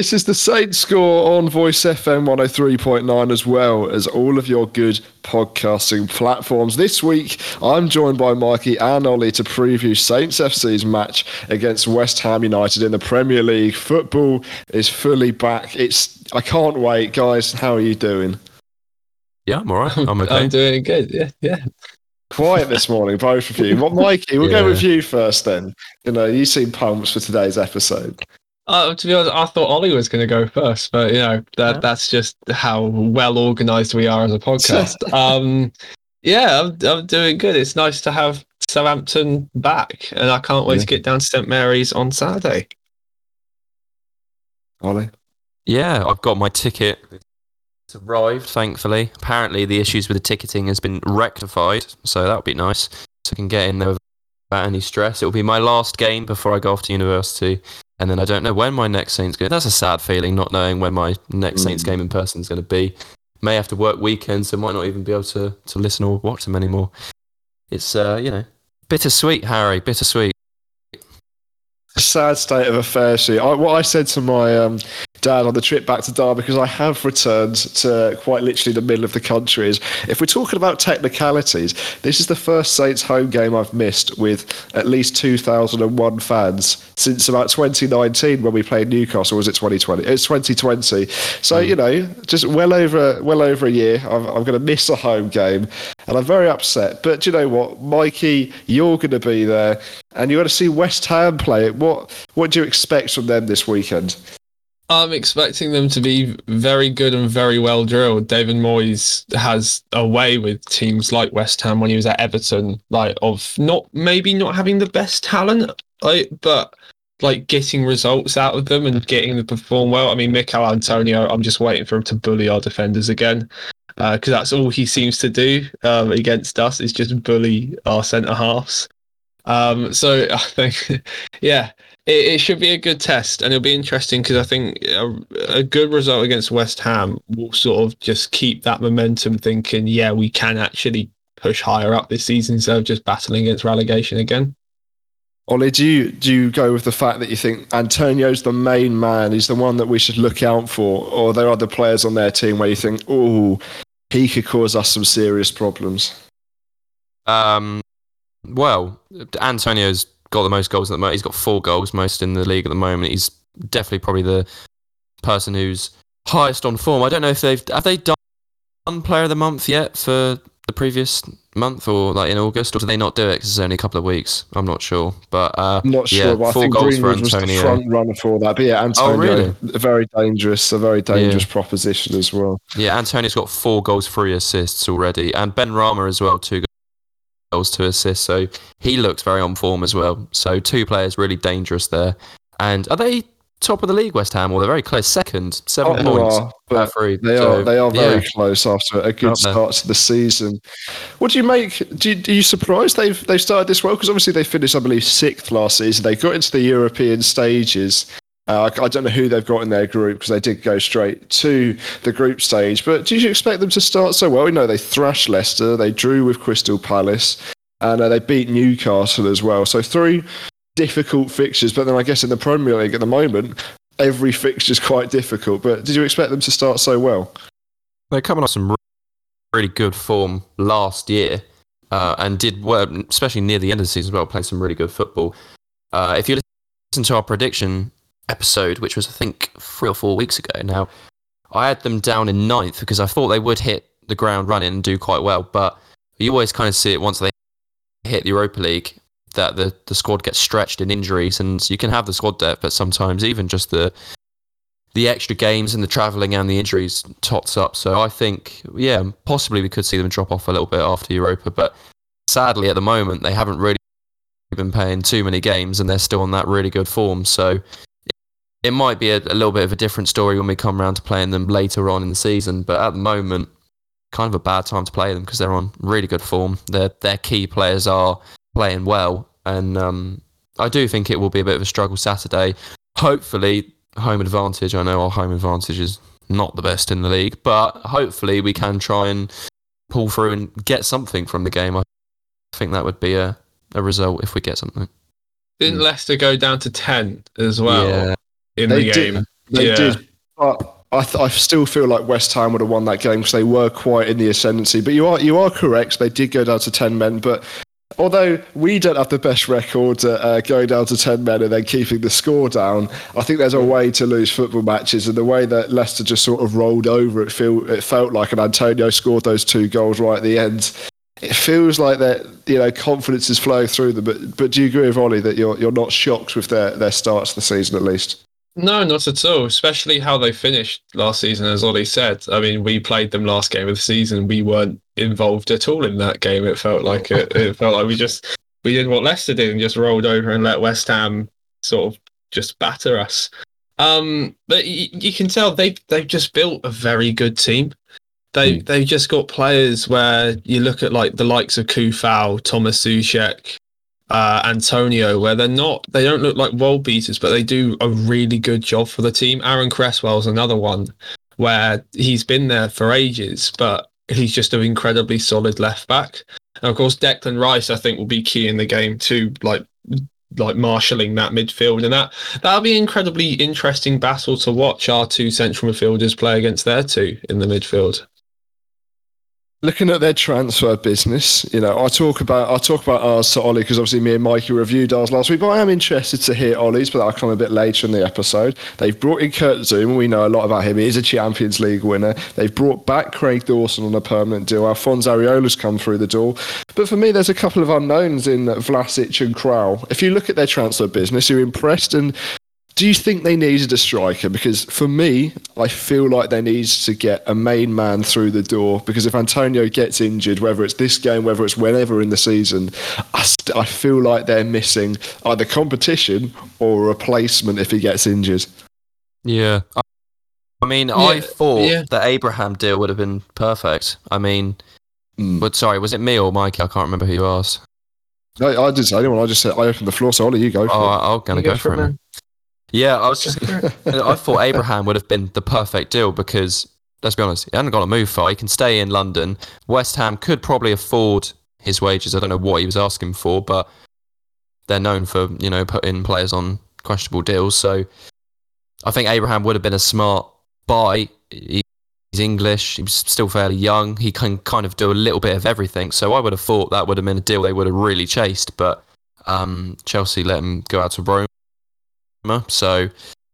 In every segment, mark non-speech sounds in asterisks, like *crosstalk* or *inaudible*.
This is the Saints score on Voice FM 103.9 as well as all of your good podcasting platforms. This week, I'm joined by Mikey and Ollie to preview Saints FC's match against West Ham United in the Premier League. Football is fully back. It's I can't wait, guys. How are you doing? Yeah, I'm all right. I'm *laughs* okay. I'm doing good. Yeah, yeah. Quiet this morning, both of you. Well, Mikey, we'll *laughs* yeah. go with you first then. You know, you seem pumped for today's episode. Uh, to be honest, I thought Ollie was going to go first, but you know that yeah. that's just how well organised we are as a podcast. *laughs* um, yeah, I'm, I'm doing good. It's nice to have Southampton back, and I can't wait yeah. to get down to St Mary's on Saturday. Ollie, yeah, I've got my ticket. It's arrived, thankfully. Apparently, the issues with the ticketing has been rectified, so that would be nice. So I can get in there without any stress. It will be my last game before I go off to university and then I don't know when my next Saints game. That's a sad feeling, not knowing when my next mm. Saints game in person is going to be. May have to work weekends, so might not even be able to to listen or watch them anymore. It's uh, you know, bittersweet, Harry, bittersweet. Sad state of affairs. I, what I said to my um, dad on the trip back to Derby because I have returned to quite literally the middle of the country. Is if we're talking about technicalities, this is the first Saints home game I've missed with at least 2,001 fans since about 2019 when we played Newcastle. was it 2020? It's 2020. So mm. you know, just well over well over a year. I'm, I'm going to miss a home game, and I'm very upset. But you know what, Mikey, you're going to be there, and you're going to see West Ham play it. What what do you expect from them this weekend? I'm expecting them to be very good and very well drilled. David Moyes has a way with teams like West Ham when he was at Everton, like of not maybe not having the best talent, like, but like getting results out of them and getting them to perform well. I mean, Michail Antonio, I'm just waiting for him to bully our defenders again because uh, that's all he seems to do um, against us is just bully our centre halves. Um, so *laughs* I think, yeah, it, it, should be a good test, and it'll be interesting because I think a, a, good result against West Ham will sort of just keep that momentum. Thinking, yeah, we can actually push higher up this season instead of just battling against relegation again. Ollie, do you do you go with the fact that you think Antonio's the main man? He's the one that we should look out for, or are there are other players on their team where you think, oh, he could cause us some serious problems? Um, well, Antonio's got the most goals at the moment. He's got four goals, most in the league at the moment. He's definitely probably the person who's highest on form. I don't know if they've have they done Player of the Month yet for the previous month or like in August, or do they not do it because it's only a couple of weeks? I'm not sure, but uh, I'm not sure. Yeah, four I think goals Greenwood was the front runner for that. But yeah, Antonio, oh, really? very dangerous, a very dangerous yeah. proposition as well. Yeah, Antonio's got four goals, three assists already, and Benrahma as well, two goals, two assists. So he looks very on form as well. So two players really dangerous there. And are they top of the league, West Ham, or they're very close, second, seven oh, points. Are, but. They so, are. They are very yeah. close after a good start to the season. What do you make? Do you, are you surprised they've they started this well? Because obviously they finished, I believe, sixth last season. They got into the European stages. Uh, I, I don't know who they've got in their group because they did go straight to the group stage. But do you expect them to start so well? You know, they thrashed Leicester, they drew with Crystal Palace, and uh, they beat Newcastle as well. So three difficult fixtures. But then I guess in the Premier League at the moment, every fixture is quite difficult. But did you expect them to start so well? They're coming off some really good form last year, uh, and did well, especially near the end of the season as well, playing some really good football. Uh, if you listen to our prediction episode, which was I think three or four weeks ago now, I had them down in ninth because I thought they would hit the ground running and do quite well. But you always kind of see it once they hit the Europa League that the, the squad gets stretched in injuries, and you can have the squad depth, but sometimes even just the the extra games and the travelling and the injuries tots up. So I think, yeah, possibly we could see them drop off a little bit after Europa, but sadly at the moment they haven't really been playing too many games and they're still on that really good form. So it might be a, a little bit of a different story when we come around to playing them later on in the season, but at the moment, kind of a bad time to play them because they're on really good form. Their their key players are playing well, and um, I do think it will be a bit of a struggle Saturday. Hopefully, home advantage. I know our home advantage is not the best in the league, but hopefully we can try and pull through and get something from the game. I think that would be a, a result if we get something. Didn't Leicester go down to ten as well yeah. in they the game? Did, They Yeah. did, but I, th- I still feel like West Ham would have won that game because they were quite in the ascendancy. But you are you are correct; they did go down to ten men. But although we don't have the best record uh, going down to ten men and then keeping the score down, I think there's a way to lose football matches. And the way that Leicester just sort of rolled over, it feel it felt like, and Antonio scored those two goals right at the end. It feels like that you know confidence is flowing through them. But but do you agree with Ollie that you're you're not shocked with their their starts the season at least? No, not at all. Especially how they finished last season, as Ollie said. I mean, we played them last game of the season. We weren't involved at all in that game. It felt like it. It *laughs* felt like we just we did what Leicester did and just rolled over and let West Ham sort of just batter us. Um, but y- you can tell they they've just built a very good team. They Hmm. they've just got players where you look at like the likes of Coufal, Thomas Soucek, uh, Antonio, where they're not, they don't look like world beaters, but they do a really good job for the team. Aaron Cresswell's another one where he's been there for ages, but he's just an incredibly solid left back. And of course, Declan Rice, I think, will be key in the game too, like like marshalling that midfield, and that that'll be an incredibly interesting battle to watch. Our two central midfielders play against their two in the midfield. Looking at their transfer business, you know, I talk about I talk about ours to Ollie because obviously me and Mikey reviewed ours last week. But I am interested to hear Ollie's, but that'll come a bit later in the episode. They've brought in Kurt Zouma. We know a lot about him. He is a Champions League winner. They've brought back Craig Dawson on a permanent deal. Alphonse Areola's come through the door. But for me, there's a couple of unknowns in Vlasic and Kral. If you look at their transfer business, you're impressed and do you think they needed a striker? Because for me, I feel like they need to get a main man through the door. Because if Antonio gets injured, whether it's this game, whether it's whenever in the season, I, st- I feel like they're missing either competition or a replacement if he gets injured. Yeah. I- I mean, Yeah, I thought yeah. the Abraham deal would have been perfect. I mean, Mm. but sorry, was it me or Mikey? I can't remember who you asked. I, I didn't say anyone. I just said I opened the floor. So Ollie, you go for Oh, it. I- I'm going to go, for it. Yeah, I was just. *laughs* I thought Abraham would have been the perfect deal because, let's be honest, he hadn't got to move far. He can stay in London. West Ham could probably afford his wages. I don't know what he was asking for, but they're known for you know putting players on questionable deals. So I think Abraham would have been a smart buy. He- He's English. He's still fairly young. He can kind of do a little bit of everything. So I would have thought that would have been a deal they would have really chased. But um, Chelsea let him go out to Rome. So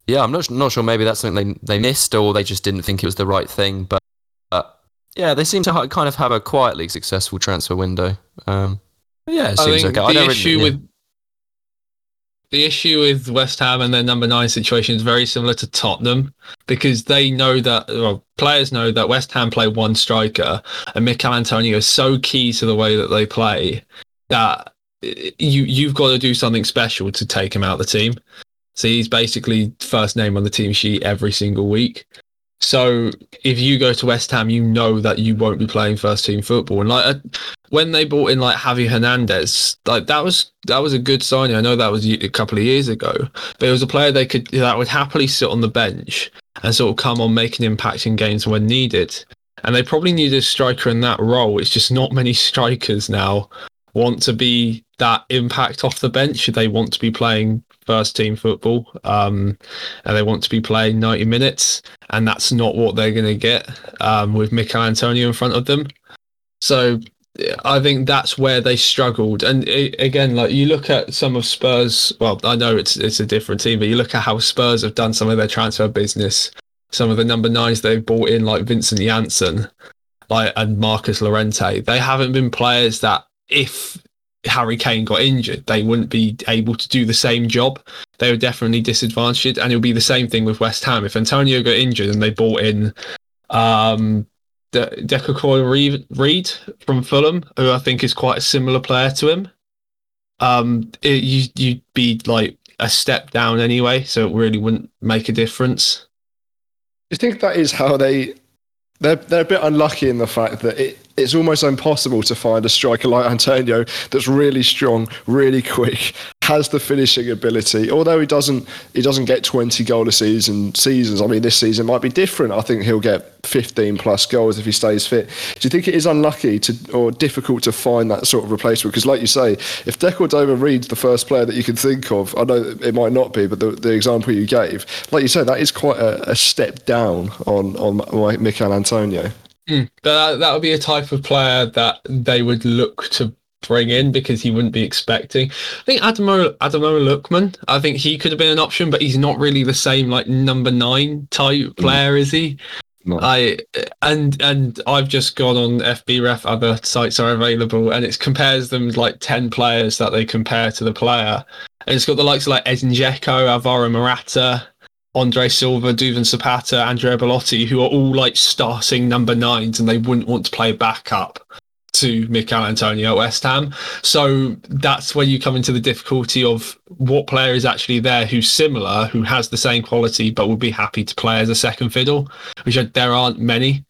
yeah, I'm not not sure. Maybe that's something they they missed, or they just didn't think it was the right thing. But uh, yeah, they seem to ha- kind of have a quietly successful transfer window. Um, yeah, it I seems okay. I the don't issue really, yeah. with the issue with West Ham and their number nine situation is very similar to Tottenham because they know that well, players know that West Ham play one striker and Michail Antonio is so key to the way that they play that eh, you you've got to do something special to take him out of the team. So he's basically first name on the team sheet every single week. So if you go to West Ham, you know that you won't be playing first team football. And like when they brought in like Javi Hernandez, like that was that was a good signing. I know that was a couple of years ago, but it was a player they could that would happily sit on the bench and sort of come on, make an impact in games when needed. And they probably need a striker in that role. It's just not many strikers now want to be that impact off the bench. They want to be playing first team football, um, and they want to be playing ninety minutes and that's not what they're going to get um, with Michail Antonio in front of them. So I think that's where they struggled. And i again, like you look at some of Spurs. Well, I know it's it's a different team, but you look at how Spurs have done some of their transfer business. Some of the number nines they've brought in, like Vincent Janssen, like and Marcus Llorente They haven't been players that if Harry Kane got injured, they wouldn't be able to do the same job. They were definitely disadvantaged, and it'll be the same thing with West Ham. If Antonio got injured and they bought in um, De- Reid, Reid from Fulham, who I think is quite a similar player to him, um, it, you you'd be like a step down anyway, so it really wouldn't make a difference. Do you think that is how they? They're they're a bit unlucky in the fact that it it's almost impossible to find a striker like Antonio that's really strong, really quick, has the finishing ability. Although he doesn't, he doesn't get 20 goal a season seasons. I mean, this season might be different. I think he'll get 15 plus goals if he stays fit. Do you think it is unlucky to or difficult to find that sort of replacement? Because, like you say, if De Cordova-Reid's the first player that you can think of, I know it might not be, but the, the example you gave, like you say, that is quite a, a step down on on Michail Antonio. Mm, that that would be a type of player that they would look to bring in because he wouldn't be expecting. I think Adamo Adamo Lookman, I think he could have been an option, but he's not really the same like number nine type mm. player, mm. is he? No. I and and I've just gone on FBref. Other sites are available, and it compares them like ten players that they compare to the player, and it's got the likes of like Edin Dzeko, Alvaro Morata, Andre Silva, Duvan Zapata, Andrea Belotti, who are all like starting number nines, and they wouldn't want to play backup to Michail Antonio at West Ham. So that's where you come into the difficulty of what player is actually there who's similar, who has the same quality, but would be happy to play as a second fiddle, which there aren't many.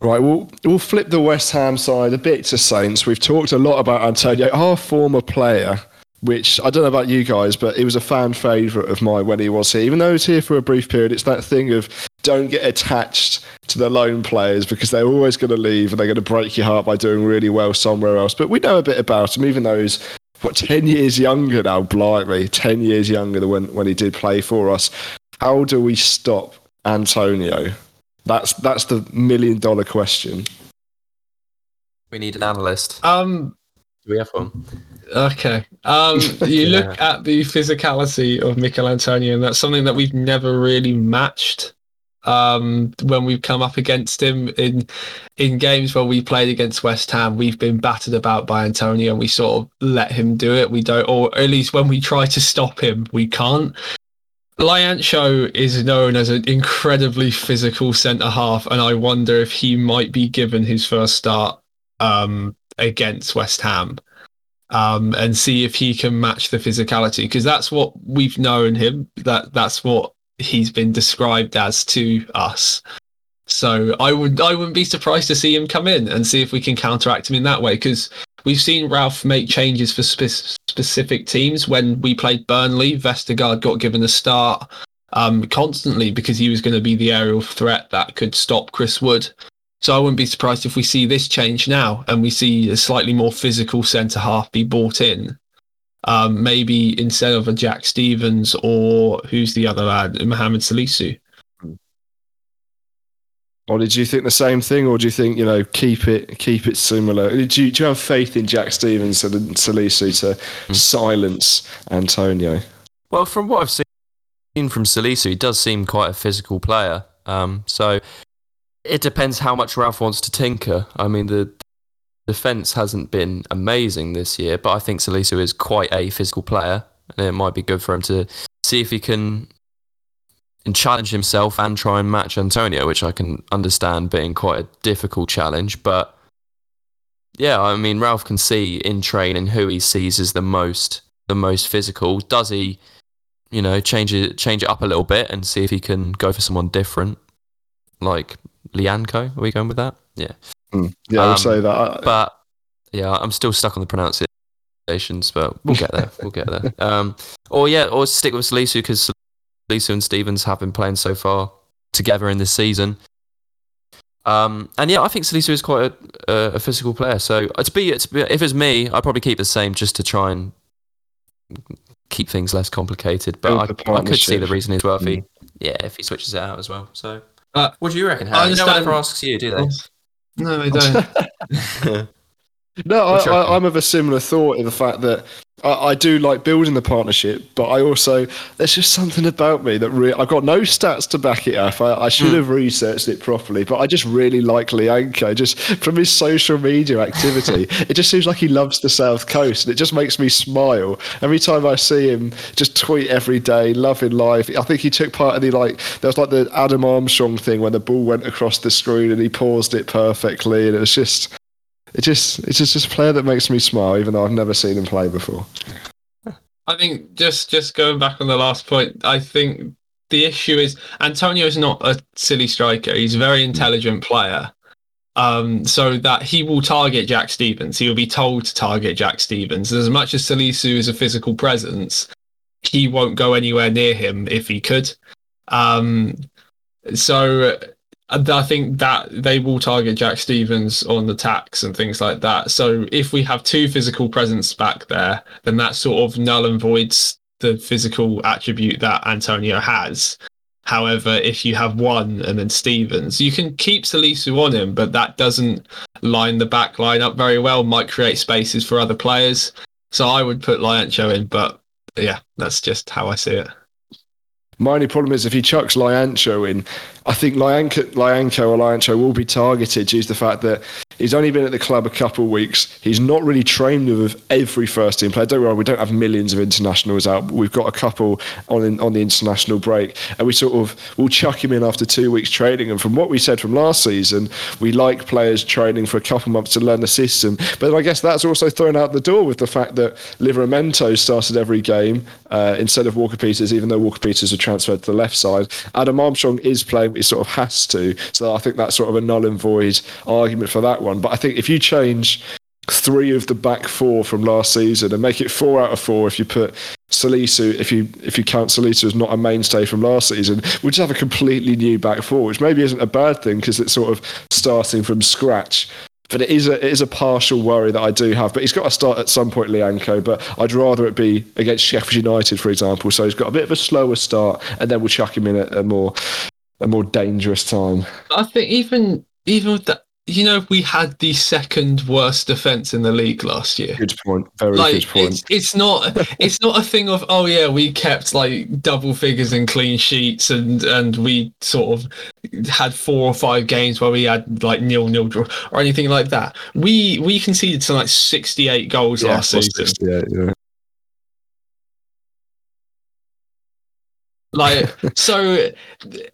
Right, we'll we'll flip the West Ham side a bit to Saints. We've talked a lot about Antonio, our former player which I don't know about you guys, but he was a fan favourite of mine when he was here. Even though he was here for a brief period, it's that thing of don't get attached to the loan players because they're always going to leave and they're going to break your heart by doing really well somewhere else. But we know a bit about him, even though he's what ten years younger now. Blimey, ten years younger than when when he did play for us. How do we stop Antonio? That's that's the million dollar question. We need an analyst. Um, do we have one? Okay. Um, you *laughs* yeah. look at the physicality of Michail Antonio, and that's something that we've never really matched um, when we've come up against him in in games where we played against West Ham. We've been battered about by Antonio, and we sort of let him do it. We don't, or at least when we try to stop him, we can't. Lyancho is known as an incredibly physical centre half, and I wonder if he might be given his first start um, against West Ham um, and see if he can match the physicality because that's what we've known him. That that's what he's been described as to us. So I would I wouldn't be surprised to see him come in and see if we can counteract him in that way because we've seen Ralph make changes for spe- specific teams. When we played Burnley, Vestergaard got given a start um, constantly because he was going to be the aerial threat that could stop Chris Wood. So I wouldn't be surprised if we see this change now and we see a slightly more physical centre half be brought in. Um, maybe instead of a Jack Stephens or who's the other lad, Mohamed Salisu. Or did you think the same thing, or do you think you know keep it keep it similar? Do you, do you have faith in Jack Stephens and Salisu to mm. silence Antonio? Well, from what I've seen from Salisu, he does seem quite a physical player. Um, so it depends how much Ralph wants to tinker. I mean, the defense hasn't been amazing this year, but I think Salisu is quite a physical player, and it might be good for him to see if he can challenge himself and try and match Antonio, which I can understand being quite a difficult challenge. But yeah, I mean, Ralph can see in training who he sees as the most the most physical. Does he, you know, change it change it up a little bit and see if he can go for someone different, like Lyanco. Are we going with that? Yeah. Mm, yeah, I would um, say that. But yeah, I'm still stuck on the pronunciations, but we'll get there. we'll get there. *laughs* Um, or yeah, or stick with Salisu because Salisu and Stephens have been playing so far together in this season. Um, and yeah, I think Salisu is quite a, a, a physical player. So to be, to be, if it's me, I'd probably keep the same just to try and keep things less complicated. But I, I, could see the reason as well if he, mm. yeah, if he switches it out as well. So uh, what do you reckon? Harry? No one ever asks you, do they? No, they *laughs* don't. *laughs* no, I, am of a similar thought in the fact that I, I, do like building the partnership, but I also there's just something about me that re- I've got no stats to back it up. I, I should mm. have researched it properly, but I just really like Lyanco. Just from his social media activity, *laughs* it just seems like he loves the South Coast, and it just makes me smile every time I see him. Just tweet every day, loving life. I think he took part in the like there was like the Adam Armstrong thing when the ball went across the screen and he paused it perfectly, and it was just it just it's just, a player that makes me smile, even though I've never seen him play before. I think just just going back on the last point, I think the issue is Antonio is not a silly striker. He's a very intelligent player. um, so that he will target Jack Stephens. He will be told to target Jack Stephens. As much as Salisu is a physical presence, he won't go anywhere near him if he could. Um, so I think that they will target Jack Stephens on the tax and things like that. So if we have two physical presence back there, then that sort of null and voids the physical attribute that Antonio has. However, if you have one and then Stephens, you can keep Salisu on him, but that doesn't line the back line up very well, might create spaces for other players. So I would put Lyancho in, but yeah, that's just how I see it. My only problem is if he chucks Lyancho in, I think Lyanco or Lyancho will be targeted due to the fact that he's only been at the club a couple of weeks. He's not really trained with every first team player. Don't worry, we don't have millions of internationals out. We've got a couple on on the international break, and we sort of will chuck him in after two weeks training. And from what we said from last season, we like players training for a couple of months to learn the system. But I guess that's also thrown out the door with the fact that Livramento started every game uh, instead of Walker Peters, even though Walker Peters was transferred to the left side. Adam Armstrong is playing he sort of has to. So I think that's sort of a null and void argument for that one. But I think if you change three of the back four from last season and make it four out of four if you put Salisu, if you if you count Salisu as not a mainstay from last season, we just have a completely new back four, which maybe isn't a bad thing because it's sort of starting from scratch. But it is a it is a partial worry that I do have. But he's got to start at some point, Lyanco. But I'd rather it be against Sheffield United, for example. So he's got a bit of a slower start, and then we'll chuck him in at a more a more dangerous time. I think even even with that, you know, we had the second worst defense in the league last year. Good point. Very like, good point. It's, it's not *laughs* it's not a thing of oh yeah, we kept like double figures in clean sheets and and we sort of had four or five games where we had like nil nil draw or anything like that. We we conceded to like sixty eight goals yeah, last season. yeah. Like so, mm.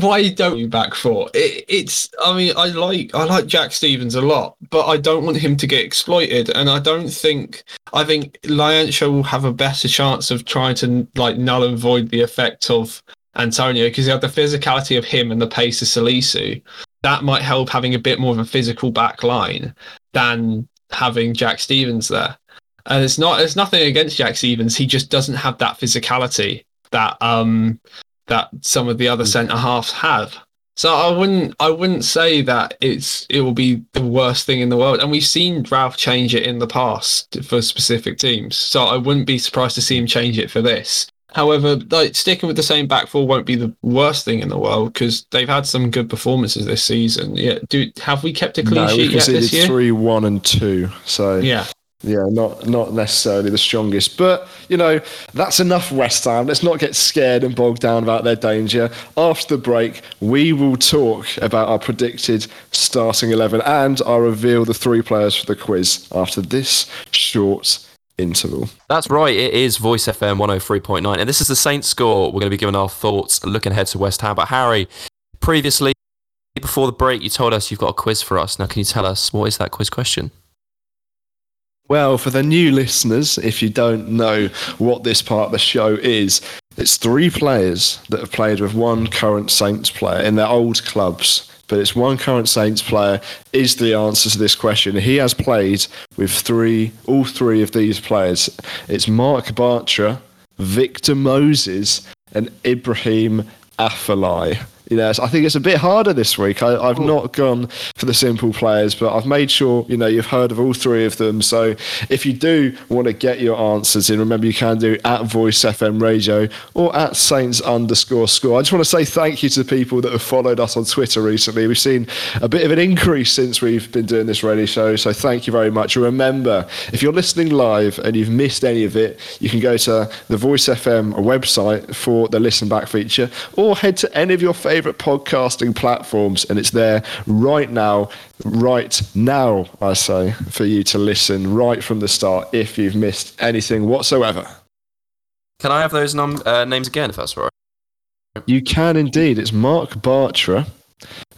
why don't you back four? It, it's. I mean, I like I like Jack Stephens a lot, but I don't want him to get exploited. And I don't think I think Lyancho will have a better chance of trying to like null and void the effect of Antonio because you have the physicality of him and the pace of Salisu. That might help having a bit more of a physical back line than having Jack Stephens there. And it's not. It's nothing against Jack Stephens. He just doesn't have that physicality that um that some of the other centre halves have. So I wouldn't I wouldn't say that it's it will be the worst thing in the world. And we've seen Ralph change it in the past for specific teams. So I wouldn't be surprised to see him change it for this. However, like sticking with the same back four won't be the worst thing in the world because they've had some good performances this season. Yeah, do have we kept a clean no, sheet we yet this year? three, one, and two. So Yeah, Yeah, not not necessarily the strongest, but you know that's enough West Ham. Let's not get scared and bogged down about their danger. After the break, we will talk about our predicted starting eleven, and I'll reveal the three players for the quiz after this short interval. That's right. It is Voice FM 103.9. And this is the Saints score. We're going to be giving our thoughts looking ahead to West Ham. But Harry, previously, before the break, you told us you've got a quiz for us. Now, can you tell us what is that quiz question? Well, for the new listeners, if you don't know what this part of the show is, it's three players that have played with one current Saints player in their old clubs. But it's one current Saints player is the answer to this question. He has played with three, all three of these players. It's Marc Bartra, Victor Moses, and Ibrahim Afellay. You know, I think it's a bit harder this week. I, I've not gone for the simple players, but I've made sure you know you've heard of all three of them. So if you do want to get your answers in, remember you can do at Voice FM Radio or at Saints underscore score. I just want to say thank you to the people that have followed us on Twitter recently. We've seen a bit of an increase since we've been doing this radio show, so thank you very much. Remember, if you're listening live and you've missed any of it, you can go to the Voice FM website for the listen back feature, or head to any of your favourite podcasting platforms, and it's there right now, right now, I say, for you to listen right from the start if you've missed anything whatsoever. Can I have those num- uh, names again, if that's all right? You can indeed. It's Marc Bartra,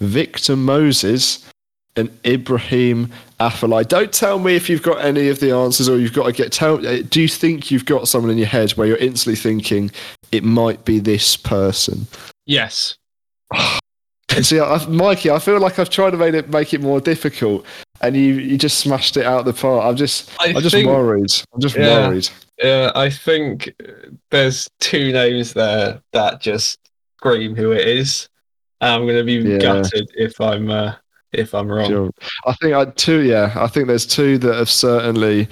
Victor Moses, and Ibrahim Afellay. Don't tell me if you've got any of the answers or you've got to get. Tell, uh, do you think you've got someone in your head where you're instantly thinking it might be this person? yes. *sighs* See, I, Mikey, I feel like I've tried to make it make it more difficult, and you you just smashed it out of the park. I'm just I I'm just worried. I'm just Yeah. worried. Yeah, I think there's two names there that just scream who it is. I'm going to be Yeah. gutted if I'm uh, if I'm wrong. Sure. I think I two. Yeah, I think there's two that have certainly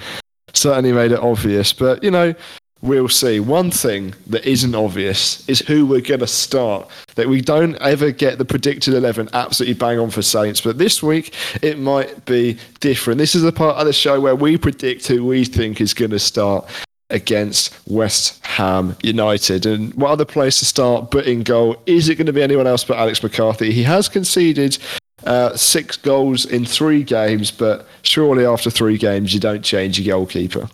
certainly made it obvious. But you know, we'll see. One thing that isn't obvious is who we're going to start. That we don't ever get the predicted eleven absolutely bang on for Saints, but this week it might be different. This is the part of the show where we predict who we think is going to start against West Ham United. And what other place to start but in goal? Is it going to be anyone else but Alex McCarthy? He has conceded uh, six goals in three games, but surely after three games you don't change your goalkeeper.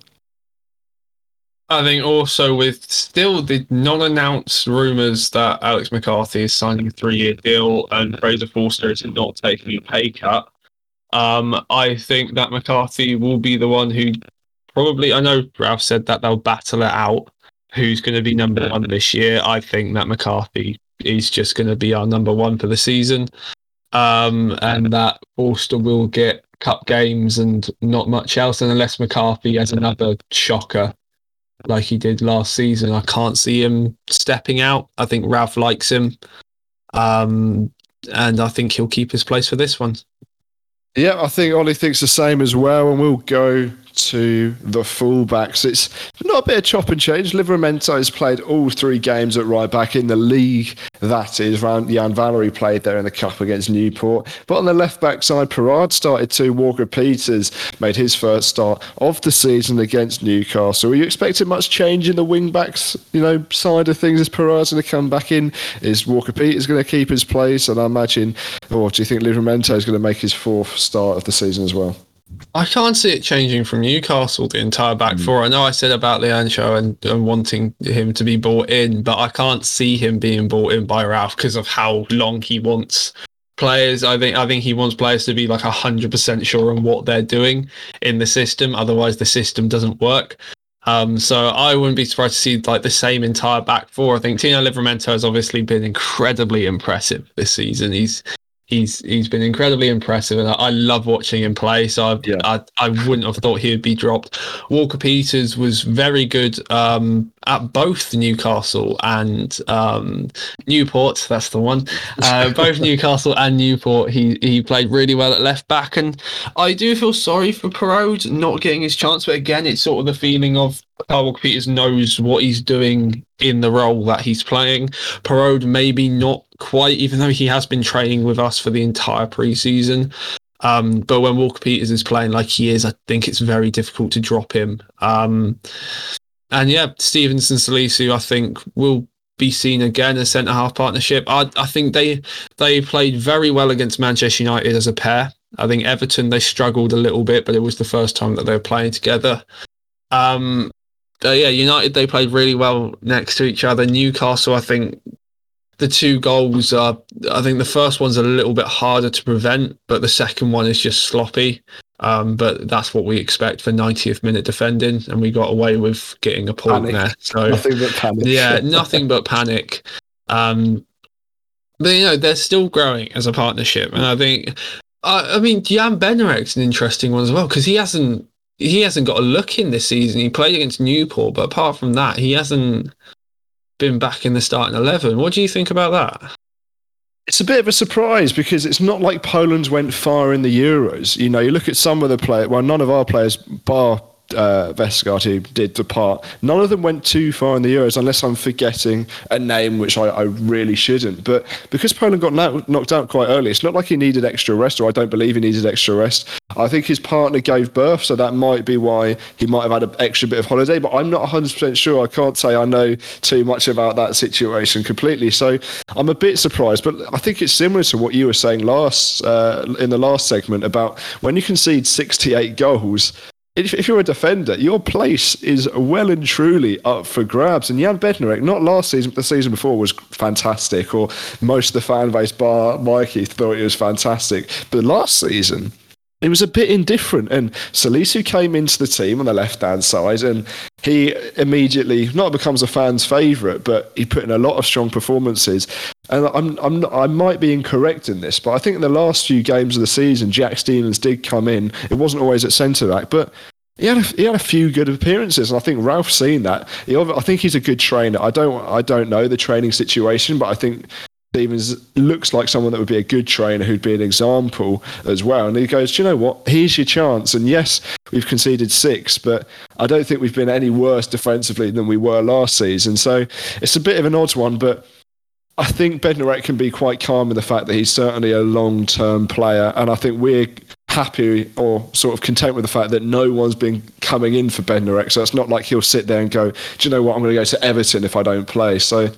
I think also with still the non-announced rumours that Alex McCarthy is signing a three-year deal and Fraser Forster is not taking a pay cut. Um, I think that McCarthy will be the one who probably. I know Ralph said that they'll battle it out. Who's going to be number one this year? I think that McCarthy is just going to be our number one for the season, um, and that Forster will get cup games and not much else. And unless McCarthy has another shocker like he did last season. I can't see him stepping out. I think Ralph likes him. Um, and I think he'll keep his place for this one. Yeah, I think Ollie thinks the same as well, and we'll go to the fullbacks. It's not a bit of chop and change. Livramento has played all three games at right back in the league. That is, Yan Valery played there in the cup against Newport. But on the left back side, Perraud started too. Walker Peters made his first start of the season against Newcastle. Are you expecting much change in the wing backs, you know, side of things? Is Perraud's going to come back in? Is Walker Peters going to keep his place? And I imagine, or do you think Livramento is going to make his fourth start of the season as well? I can't see it changing from Newcastle, the entire back four. I know I said about Leancho and, and wanting him to be bought in, but I can't see him being bought in by Ralph because of how long he wants players. I think I think he wants players to be like hundred percent sure on what they're doing in the system. Otherwise, the system doesn't work. Um, so I wouldn't be surprised to see like the same entire back four. I think Tino Livramento has obviously been incredibly impressive this season. He's he's he's been incredibly impressive, and I, I love watching him play. So I, Yeah. I I wouldn't have thought he would be dropped. Walker Peters was very good um, at both Newcastle and um, Newport. That's the one. Uh, *laughs* both Newcastle and Newport. He he played really well at left back, and I do feel sorry for Perraud not getting his chance. But again, it's sort of the feeling of Kyle Walker Peters knows what he's doing in the role that he's playing. Perraud maybe not quite, even though he has been training with us for the entire preseason. Um, but when Walker Peters is playing like he is, I think it's very difficult to drop him. Um, and yeah, Stevenson Salisu, I think, will be seen again as centre half partnership. I, I think they they played very well against Manchester United as a pair. I think Everton they struggled a little bit, but it was the first time that they were playing together. Um, yeah, United they played really well next to each other. Newcastle, I think the two goals are. I think the first one's a little bit harder to prevent, but the second one is just sloppy. Um, but that's what we expect for 90th minute defending, and we got away with getting a point Panic. there. So Nothing but panic. yeah, *laughs* nothing but panic. Um, but you know they're still growing as a partnership, and I think, I, I mean, Jan Bednarek's an interesting one as well because he hasn't he hasn't got a look in this season. He played against Newport, but apart from that, he hasn't been back in the starting eleven. What do you think about that? It's a bit of a surprise because it's not like Poland went far in the Euros. You know, you look at some of the players, well, none of our players, bar uh, who did depart, none of them went too far in the Euros, unless I'm forgetting a name which I, I really shouldn't. But because Poland got knocked knocked out quite early, it's not like he needed extra rest, or I don't believe he needed extra rest. I think his partner gave birth, so that might be why he might have had an extra bit of holiday, but I'm not 100% sure. I can't say I know too much about that situation completely. So I'm a bit surprised, but I think it's similar to what you were saying last uh, in the last segment about when you concede 68 goals. If, if you're a defender, your place is well and truly up for grabs. And Jan Bednarek, not last season, but the season before, was fantastic. Or most of the fan base, bar Mikey, thought it was fantastic. But last season, it was a bit indifferent. And Salisu came into the team on the left hand side and he immediately not becomes a fan's favourite, but he put in a lot of strong performances. and I'm, I'm not, I might be incorrect in this, but I think in the last few games of the season, Jack Stephens did come in. It wasn't always at centre back, but he had a, he had a few good appearances, and I think Ralph's seen that. He, I think he's a good trainer. I don't I don't know the training situation, but I think Stephens looks like someone that would be a good trainer who'd be an example as well. And he goes, Do you know what? Here's your chance. And yes, we've conceded six, but I don't think we've been any worse defensively than we were last season. So it's a bit of an odd one, but I think Bednarek can be quite calm in the fact that he's certainly a long term player. And I think we're happy or sort of content with the fact that no one's been coming in for Bednarek. So it's not like he'll sit there and go, Do you know what? I'm going to go to Everton if I don't play. So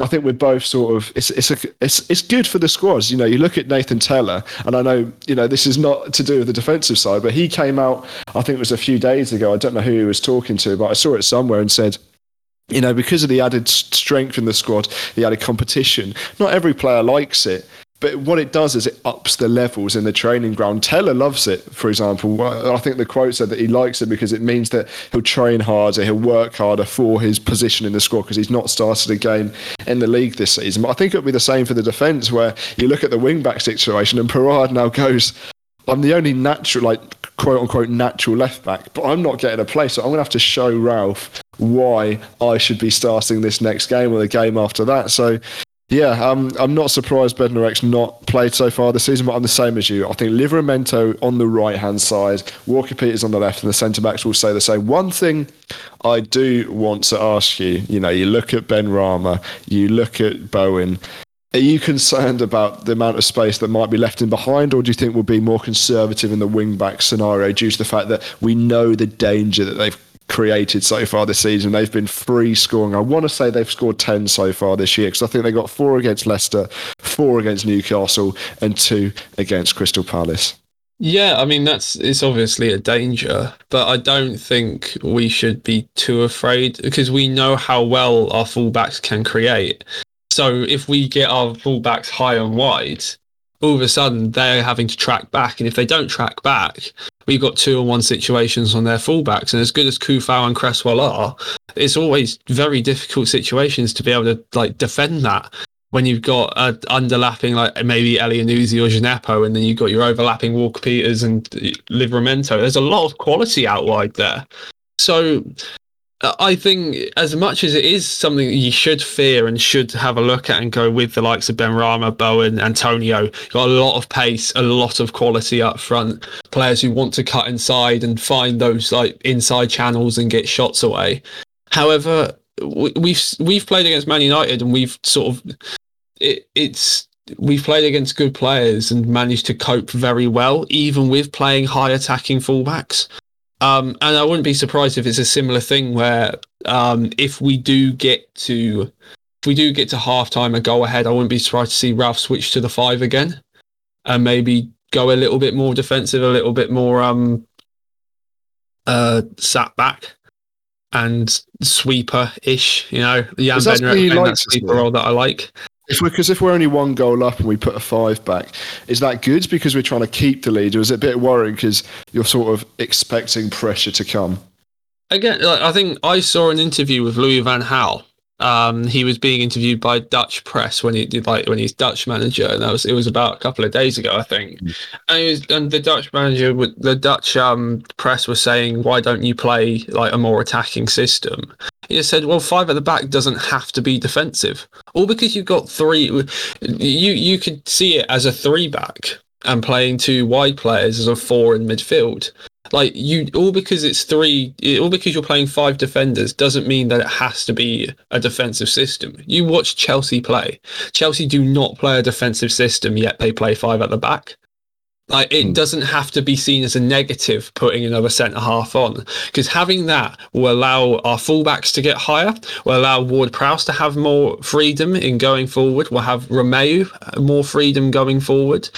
I think we're both sort of it's it's a, it's it's good for the squads. You know, you look at Nathan Tella, and I know you know this is not to do with the defensive side, but he came out. I think it was a few days ago. I don't know who he was talking to, but I saw it somewhere and said you know, because of the added strength in the squad, the added competition, not every player likes it. But what it does is it ups the levels in the training ground. Tella loves it, for example. I think the quote said that he likes it because it means that he'll train harder, he'll work harder for his position in the squad because he's not started a game in the league this season. But I think it'll be the same for the defence, where you look at the wing back situation and Perraud now goes, I'm the only natural, like quote unquote, natural left back, but I'm not getting a place. So I'm going to have to show Ralph why I should be starting this next game or the game after that. So, yeah, um, I'm not surprised Bednarek's not played so far this season, but I'm the same as you. I think Livramento on the right hand side, Walker Peters on the left, and the centre backs will say the same. One thing I do want to ask you you know, you look at Benrahma, you look at Bowen. Are you concerned about the amount of space that might be left in behind, or do you think we'll be more conservative in the wing back scenario due to the fact that we know the danger that they've created so far this season. They've been free scoring. I want to say they've scored 10 so far this year because I think they got four against Leicester, four against Newcastle, and two against Crystal Palace. Yeah, I mean that's it's obviously a danger, but I don't think we should be too afraid because we know how well our fullbacks can create. So if we get our fullbacks high and wide, all of a sudden they're having to track back, and if they don't track back, we've got two on one situations on their fullbacks. And as good as Coufal and Cresswell are, it's always very difficult situations to be able to like defend that when you've got uh, underlapping like maybe Elyounoussi or Djenepo, and then you've got your overlapping Walker Peters and Livramento. There's a lot of quality out wide there. So I think as much as it is something you should fear and should have a look at and go with the likes of Ben Benrahma, Bowen, Antonio, got a lot of pace, a lot of quality up front. Players who want to cut inside and find those like inside channels and get shots away. However, we've we've played against Man United and we've sort of it, it's we've played against good players and managed to cope very well, even with playing high attacking fullbacks. Um, and I wouldn't be surprised if it's a similar thing where um, if we do get to if we do get to halftime and go ahead, I wouldn't be surprised to see Ralph switch to the five again and maybe go a little bit more defensive, a little bit more um, uh, sat back and sweeper ish. You know, the Jan Bednarek, that sweeper role that I like. If because if we're only one goal up and we put a five back, is that good because we're trying to keep the lead, or is it a bit worrying because you're sort of expecting pressure to come? Again, like, I think I saw an interview with Louis van Gaal um, he was being interviewed by Dutch press when he did like when he's Dutch manager, and that was it was about a couple of days ago, I think. Mm. And, was, and the Dutch manager, the Dutch um, press was saying, "Why don't you play like a more attacking system?" He said, "Well, five at the back doesn't have to be defensive, all because you've got three. You you could see it as a three back." And playing two wide players as a four in midfield. Like you, all because it's three, all because you're playing five defenders doesn't mean that it has to be a defensive system. You watch Chelsea play. Chelsea do not play a defensive system, yet they play five at the back. Like it mm. doesn't have to be seen as a negative putting another centre half on because having that will allow our fullbacks to get higher, will allow Ward Prowse to have more freedom in going forward, will have Romeu more freedom going forward,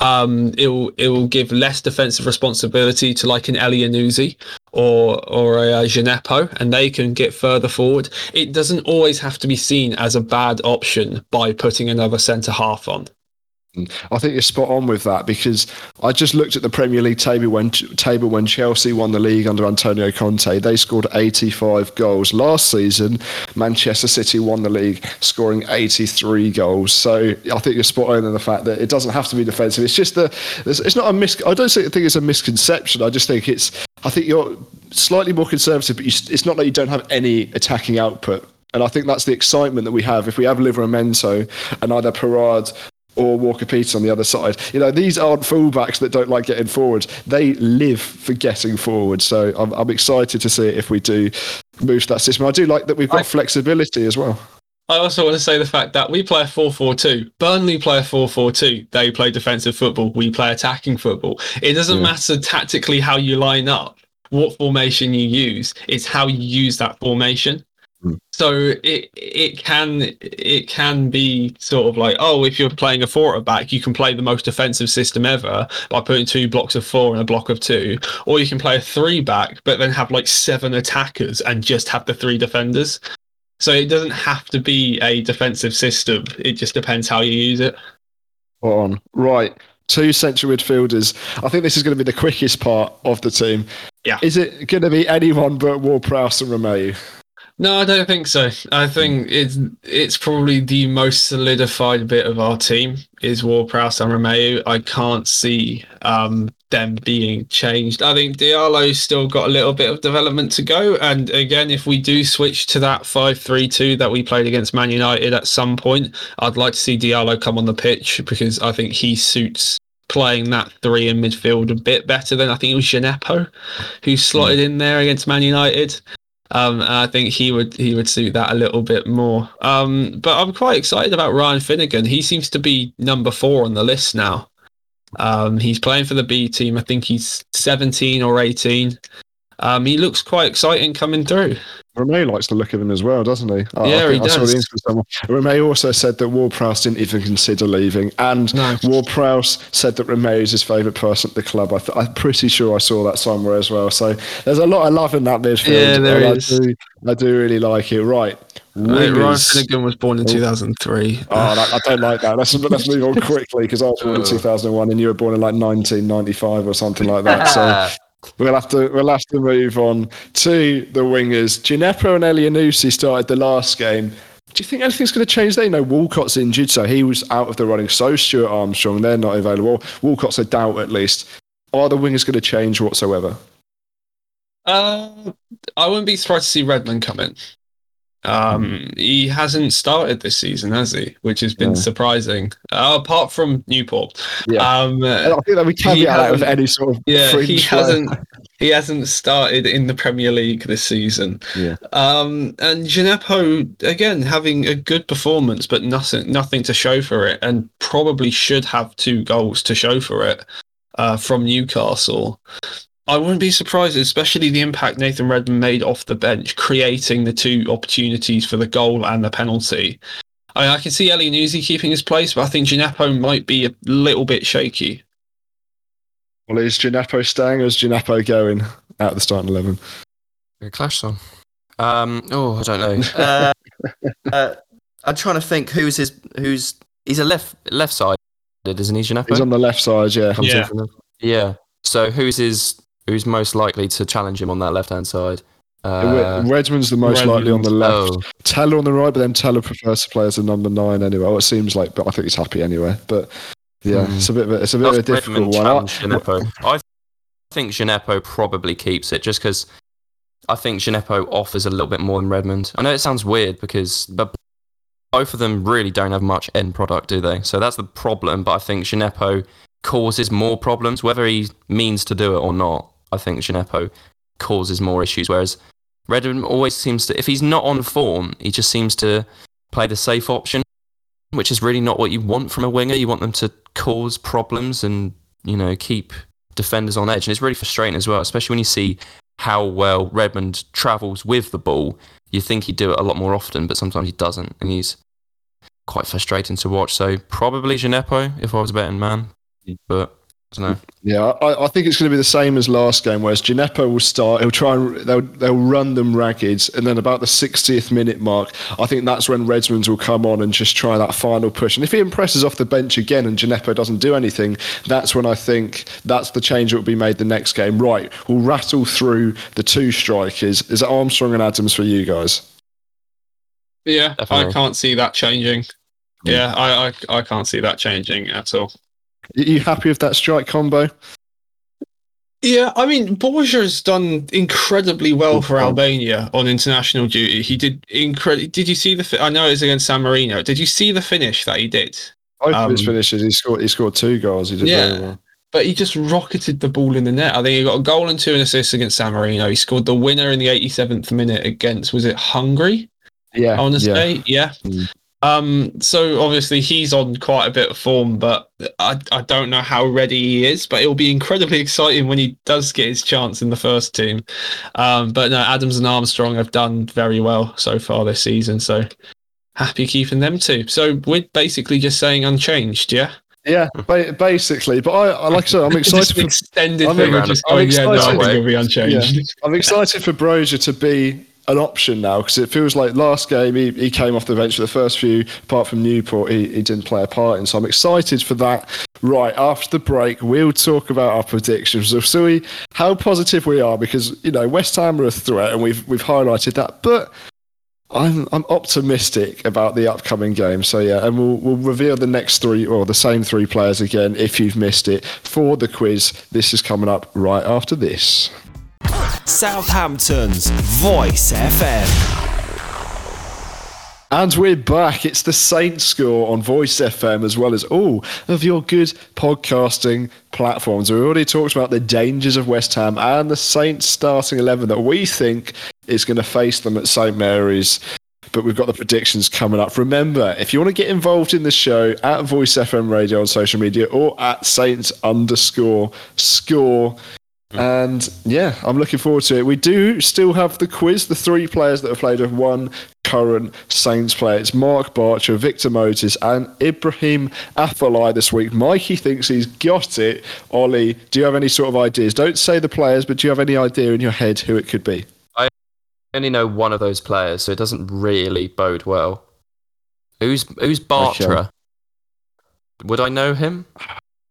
um, it will it will give less defensive responsibility to like an Elyounoussi or or a, a Djenepo, and they can get further forward. It doesn't always have to be seen as a bad option by putting another centre half on. I think you're spot on with that because I just looked at the Premier League table when table when Chelsea won the league under Antonio Conte. They scored 85 goals last season. Manchester City won the league, scoring 83 goals. So I think you're spot on in the fact that it doesn't have to be defensive. It's just the it's not a mis. I don't think it's a misconception. I just think it's. I think you're slightly more conservative, but you, it's not like you don't have any attacking output. And I think that's the excitement that we have. If we have Livramento and either Perraud or Walker Peters on the other side. You know, these aren't fullbacks that don't like getting forward. They live for getting forward. So I'm, I'm excited to see it if we do move to that system. I do like that we've got I, flexibility as well. I also want to say the fact that we play a 4 4 2. Burnley play a 4 4 2. They play defensive football. We play attacking football. It doesn't yeah. matter tactically how you line up, what formation you use, it's how you use that formation. Hmm. So it it can it can be sort of like oh if you're playing a four at back you can play the most defensive system ever by putting two blocks of four and a block of two or you can play a three back but then have like seven attackers and just have the three defenders. So it doesn't have to be a defensive system. It just depends how you use it. On right, two central midfielders. I think this is going to be the quickest part of the team. Yeah. Is it going to be anyone but Ward-Prowse and Romeu? No, I don't think so. I think it's it's probably the most solidified bit of our team is Ward-Prowse and Romeu. I can't see um, them being changed. I think Diallo's still got a little bit of development to go. And again, if we do switch to that 5-3-2 that we played against Man United at some point, I'd like to see Diallo come on the pitch because I think he suits playing that three in midfield a bit better than I think it was Djenepo who slotted in there against Man United. Um, and I think he would he would suit that a little bit more. Um, but I'm quite excited about Ryan Finnegan. He seems to be number four on the list now. Um, he's playing for the B team. I think he's 17 or 18. Um, he looks quite exciting coming through. Romeu likes the look of him as well, doesn't he? Oh, yeah, I, he I does. Saw the also said that Ward-Prowse didn't even consider leaving, and no. Ward-Prowse said that Romeu is his favourite person at the club. I am pretty sure I saw that somewhere as well. So there's a lot of love in that midfield. Yeah, there is. I do, I do really like it. Right. Uh, Ryan Finnegan was born in 2003. Oh, ah, I don't like that. Let's let's move on *laughs* quickly because I was born in uh. 2001 and you were born in like 1995 or something like that. So *laughs* We'll have to we'll have to move on to the wingers. Djenepo and Elyounoussi started the last game. Do you think anything's going to change there? You know, Walcott's injured, so he was out of the running. So Stuart Armstrong, they're not available. Walcott's a doubt at least. Are the wingers going to change whatsoever? Uh, I wouldn't be surprised to see Redmond come in. Um, he hasn't started this season, has he? Which has been yeah. surprising. Uh, apart from Newport, yeah. Um, I think that we can out of any sort of yeah. He hasn't. He hasn't started in the Premier League this season. Yeah. Um, and Djenepo again having a good performance, but nothing, nothing to show for it, and probably should have two goals to show for it uh, from Newcastle. I wouldn't be surprised, especially the impact Nathan Redmond made off the bench, creating the two opportunities for the goal and the penalty. I, mean, I can see Elyounoussi keeping his place, but I think Djenepo might be a little bit shaky. Well, is Djenepo staying or is Djenepo going out of the starting 11? A clash song. Um, oh, I don't know. *laughs* uh, uh, I'm trying to think who's his, who's, he's a left left side, isn't he, Djenepo? He's on the left side, yeah. Yeah. yeah. So who's his who's most likely to challenge him on that left hand side? Uh, Redmond's the most Redmond. likely on the left. Oh. Tella on the right, but then Tella prefers to play as a number nine anyway. Well, it seems like, but I think he's happy anyway. But yeah, mm. it's a bit of a, it's a bit of a difficult one. I, I think Djenepo probably keeps it just because I think Djenepo offers a little bit more than Redmond. I know it sounds weird because but both of them really don't have much end product, do they? So that's the problem. But I think Djenepo causes more problems, whether he means to do it or not. I think Djenepo causes more issues, whereas Redmond always seems to, if he's not on form, he just seems to play the safe option, which is really not what you want from a winger. You want them to cause problems and, you know, keep defenders on edge. And it's really frustrating as well, especially when you see how well Redmond travels with the ball. You think he'd do it a lot more often, but sometimes he doesn't. And he's quite frustrating to watch. So probably Djenepo if I was a betting man. But don't. Yeah, I, I think it's going to be the same as last game, whereas Djenepo will start. He'll try and they'll they'll run them ragged, and then about the 60th minute mark, I think that's when Redmonds will come on and just try that final push. And if he impresses off the bench again and Djenepo doesn't do anything, that's when I think that's the change that will be made the next game. Right, we'll rattle through the two strikers. Is it Armstrong and Adams for you guys? Yeah, I can't see that changing. Yeah, I, I I can't see that changing at all. You- You happy with that strike combo? Yeah, I mean, Broja has done incredibly well for Albania on international duty. He did incredible. Did you see the? Fi- I know it was against San Marino. Did you see the finish that he did? Both of his Um, finishes, he scored. He scored two goals. He did Yeah. well. But he just rocketed the ball in the net. I think he got a goal and two and assists against San Marino. He scored the winner in the 87th minute against was it Hungary? Yeah, I want to yeah. say, yeah. Mm. Um, so obviously he's on quite a bit of form, but I, I don't know how ready he is. But it'll be incredibly exciting when he does get his chance in the first team. Um, but no, Adams and Armstrong have done very well so far this season. So happy keeping them too. So we're basically just saying unchanged, yeah. Yeah, ba- basically. But I, I like I said, I'm *laughs* excited. For, extended I'm thing of just I'm going, yeah, no, I excited. be unchanged. I'm excited for Broja to be an option now because it feels like last game he, he came off the bench for the first few. Apart from Newport, he, he didn't play a part in. So I'm excited for that. Right after the break, we'll talk about our predictions. We'll see how positive we are because you know West Ham are a threat, and we've we've highlighted that, but. I'm I'm optimistic about the upcoming game. So yeah, and we'll we'll reveal the next three or the same three players again if you've missed it for the quiz. This is coming up right after this. Southampton's Voice FM. And we're back. It's the Saints score on Voice FM as well as all of your good podcasting platforms. We already talked about the dangers of West Ham and the Saints starting 11 that we think is going to face them at St Mary's. But we've got the predictions coming up. Remember, if you want to get involved in the show at Voice FM Radio on social media or at Saints underscore score. Mm. And yeah, I'm looking forward to it. We do still have the quiz, the three players that have played with one current Saints player. It's Marc Bartra, Victor Moses, and Ibrahim Afellay this week. Mikey thinks he's got it. Ollie, do you have any sort of ideas? Don't say the players, but do you have any idea in your head who it could be? I only know one of those players, so it doesn't really bode well. Who's who's Bartra? Would I know him?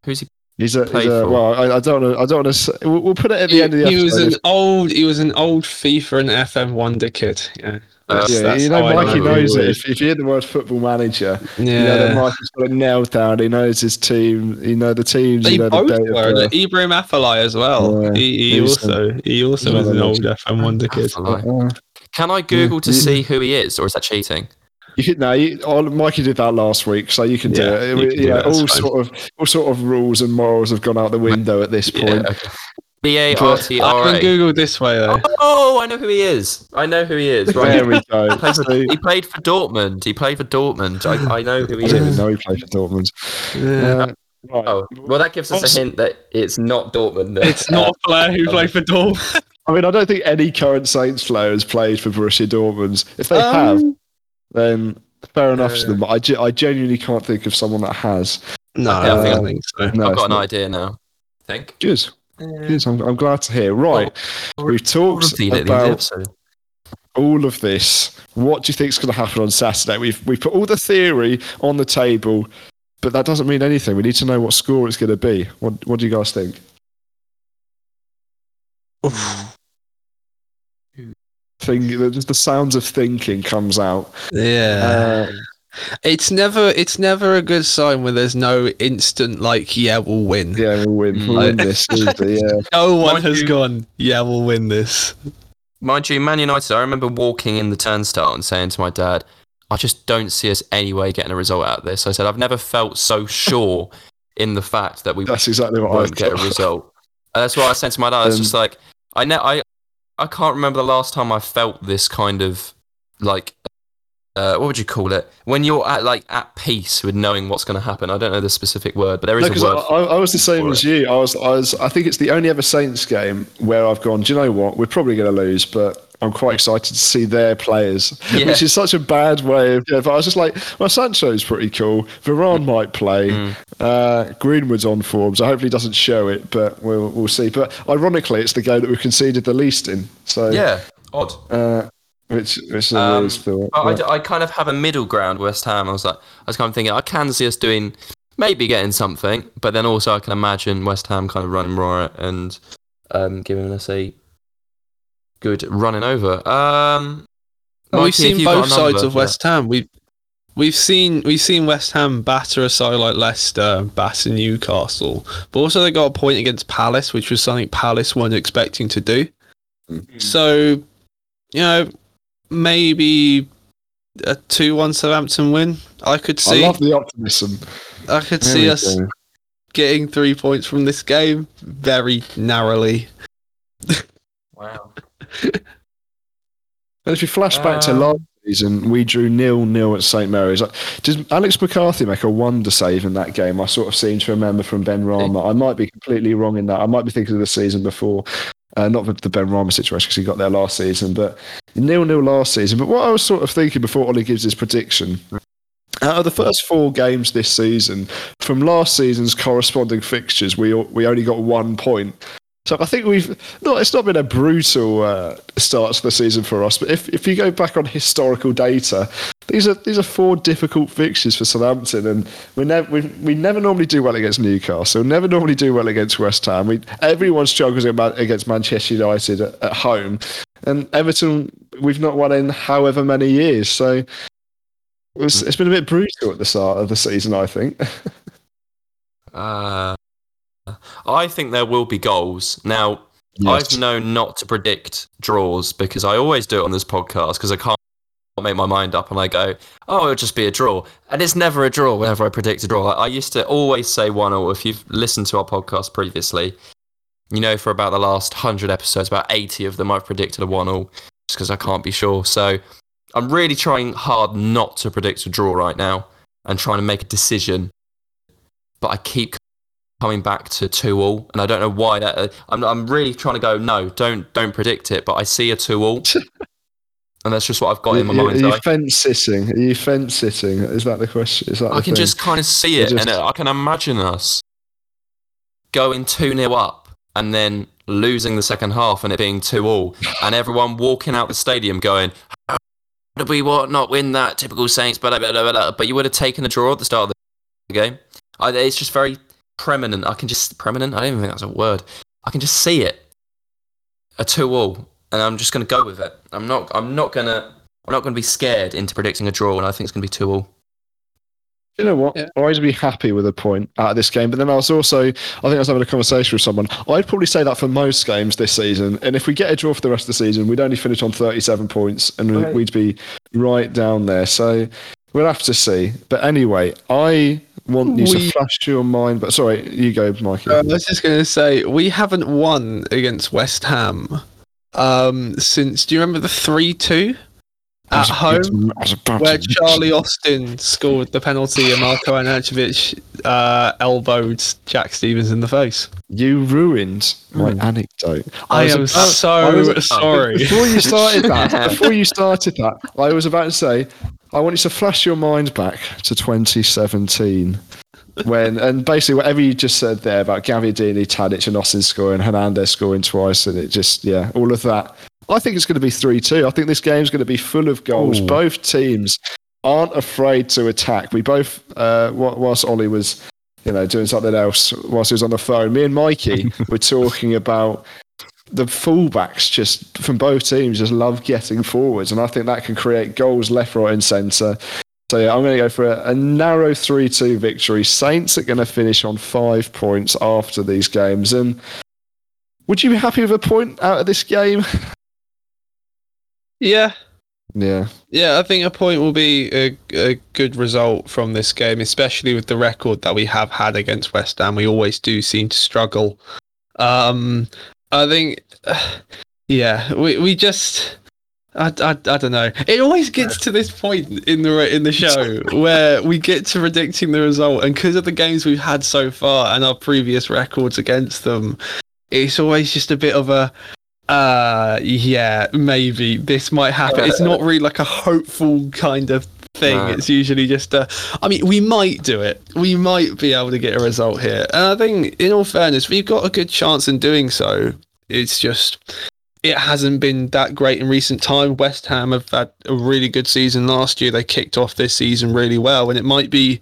Who's he? He's a, he's a well. I, I don't know. I don't want to. We'll, we'll put it at the He, end of the he was an old, he was an old FIFA and FM wonder kid. Yeah, That's- yeah, that's you know, how I Mikey who knows it. If, if you hear the word football manager, Yeah, you know that Mikey's got it nailed down. He knows his team. You know the teams. They You know the both date of were. birth. Ibrahim Afellay as well. Yeah, he, he he also um, he also he's was an another old FM wonder kid. Can I Google to see who he is, or is that cheating? You could no, you, oh, Mikey did that last week, so you can do Yeah, it. It- can do yeah, it, all fine. sort of all sort of rules and morals have gone out the window at this point. Yeah, okay. B A R T I R can Google this way though. Oh, I know who he is. I know who he is. There Right. we go. *laughs* He played, for, he played for Dortmund. He played for Dortmund. I, I know who I he didn't know he played for Dortmund. Yeah. Uh, right. Oh, well, that gives us a hint that it's not Dortmund. then. It's not a player who played for Dortmund. I mean, I don't think any current Saints player has played for Borussia Dortmund. If they Um, have, then fair enough to Uh, them. But I, ge- I genuinely can't think of someone that has. No, I don't I think- don't think so. No, I've got an not. idea now. I think. Good. Good. I'm, I'm glad to hear. Right. We've talked Reveal it in the about all of this. What do you think is going to happen on Saturday? We've we put all the theory on the table, but that doesn't mean anything. We need to know what score it's going to be. What What do you guys think? Think just the sounds of thinking comes out. Yeah. Uh, It's never it's never a good sign when there's no instant like yeah we'll win. yeah, we'll win. We'll win this. easy, yeah. *laughs* No one Mind has you- gone yeah we'll win this. Mind you, Man United, I remember walking in the turnstile and saying to my dad, I just don't see us anyway getting a result out of this. I said, I've never felt so sure in the fact that we That's exactly what I won't get a result. And that's what I said to my dad. It's Um, just like, I, ne- I, I can't remember the last time I felt this kind of like uh, what would you call it? When you're at like at peace with knowing what's going to happen. I don't know the specific word, but there is No, a word. I, I, I was the same as you. I was, I was. I think it's the only ever Saints game where I've gone. Do you know what? We're probably going to lose, but I'm quite excited to see their players, Yeah. which is such a bad way of. Yeah, but I was just like, well, Sancho's pretty cool. Varane might play. Mm. Uh, Greenwood's on form, so hopefully he doesn't show it, but we'll we'll see. But ironically, it's the game that we've conceded the least in. So yeah, odd. uh, which which is a Um, thought. But I, kind of have a middle ground. West Ham. I was like, I was kind of thinking I can see us doing maybe getting something, but then also I can imagine West Ham kind of running riot and um, giving us a good running over. Um, Well, we've seen both a number sides of? West Ham. We we've seen we've seen West Ham batter a side like Leicester, batter Newcastle, but also they got a point against Palace, which was something Palace weren't expecting to do. So, you know, maybe a two-one Southampton win. I could see. I see. love the optimism. I could There see us go. getting three points from this game very narrowly. Wow. And if you flash back to Um, last season, we drew nil nil at St Mary's. Like, Did Alex McCarthy make a wonder save in that game? I sort of seem to remember from Benrahma. I might be completely wrong in that. I might be thinking of the season before, uh, not the, the Benrahma situation because he got there last season, but nil nil last season. But what I was sort of thinking before Ollie gives his prediction. Out of the first four games this season, from last season's corresponding fixtures, we we only got one point. So I think we've no, it's not been a brutal uh, start to the season for us. But if, if you go back on historical data, these are these are four difficult fixtures for Southampton, and we never we, we never normally do well against Newcastle. Never normally do well against West Ham. We everyone struggles against Manchester United at, at home, and Everton we've not won in however many years. So it was, it's been a bit brutal at the start of the season. I think. *laughs* Uh, I think there will be goals. Now, I've known not to predict draws because I always do it on this podcast because I can't make my mind up and I go, oh, it'll just be a draw. And it's never a draw whenever I predict a draw. Like, I used to always say 1 0. If you've listened to our podcast previously, you know, for about the last 100 episodes, about 80 of them, I've predicted a 1 0 just because I can't be sure. So I'm really trying hard not to predict a draw right now and trying to make a decision. But I keep coming back to two all, and I don't know why that. Uh, I'm I'm really trying to go. No, don't don't predict it. But I see a two all, *laughs* and that's just what I've got in my Are mind. you I, fence sitting? Are you fence sitting? Is that the question? Is that I can thing? just kind of see it, just- and I can imagine us going two 0 up, and then losing the second half, and it being two all, and everyone walking out the stadium going. "How Did we what not win that? Typical Saints, blah, blah, blah, blah, blah." but you would have taken a draw at the start of the game. I, it's just very preeminent. I can just preeminent. I don't even think that's a word. I can just see it. A two all, and I'm just going to go with it. I'm not. I'm not gonna. I'm not going to be scared into predicting a draw, and I think it's going to be two all. You know what? Yeah. I'd always be happy with a point out of this game. But then I was also, I think I was having a conversation with someone. I'd probably say that for most games this season. And if we get a draw for the rest of the season, we'd only finish on 37 points and Okay. we'd be right down there. So we'll have to see. But anyway, I want you We- to flash your mind. But sorry, you go, Mikey. Uh, I was just going to say we haven't won against West Ham um, since. Do you remember the three-two I at home? I Where Charlie Austin scored the penalty and Marko Arnautovic uh, elbowed Jack Stephens in the face. You ruined my anecdote. I, was am about- so I was- sorry. Before you started that, *laughs* before you started that, I was about to say, I want you to flash your mind back to 2017. When and basically whatever you just said there about Gabbiadini, Tadic, and Austin scoring, Hernandez scoring twice, and it just yeah, all of that. I think it's going to be three two. I think this game's going to be full of goals. Ooh. Both teams aren't afraid to attack. We both, uh, whilst Ollie was, you know, doing something else, whilst he was on the phone, me and Mikey *laughs* were talking about the fullbacks just from both teams just love getting forwards, and I think that can create goals left, right, and centre. So yeah, I'm going to go for a, a narrow three-two victory. Saints are going to finish on five points after these games, and would you be happy with a point out of this game? *laughs* yeah, Yeah, yeah. I think a point will be a, a good result from this game, especially with the record that we have had against West Ham. We always do seem to struggle. Um, I think, *sighs* yeah, we we just. I, I, I don't know. It always gets to this point in the in the show *laughs* where we get to predicting the result, and because of the games we've had so far and our previous records against them, it's always just a bit of a uh yeah maybe this might happen. It's not really like a hopeful kind of thing. No. It's usually just a. I mean, we might do it. We might be able to get a result here, and I think, in all fairness, we've got a good chance in doing so. It's just it hasn't been that great in recent time. West Ham have had a really good season last year. They kicked off this season really well, and it might be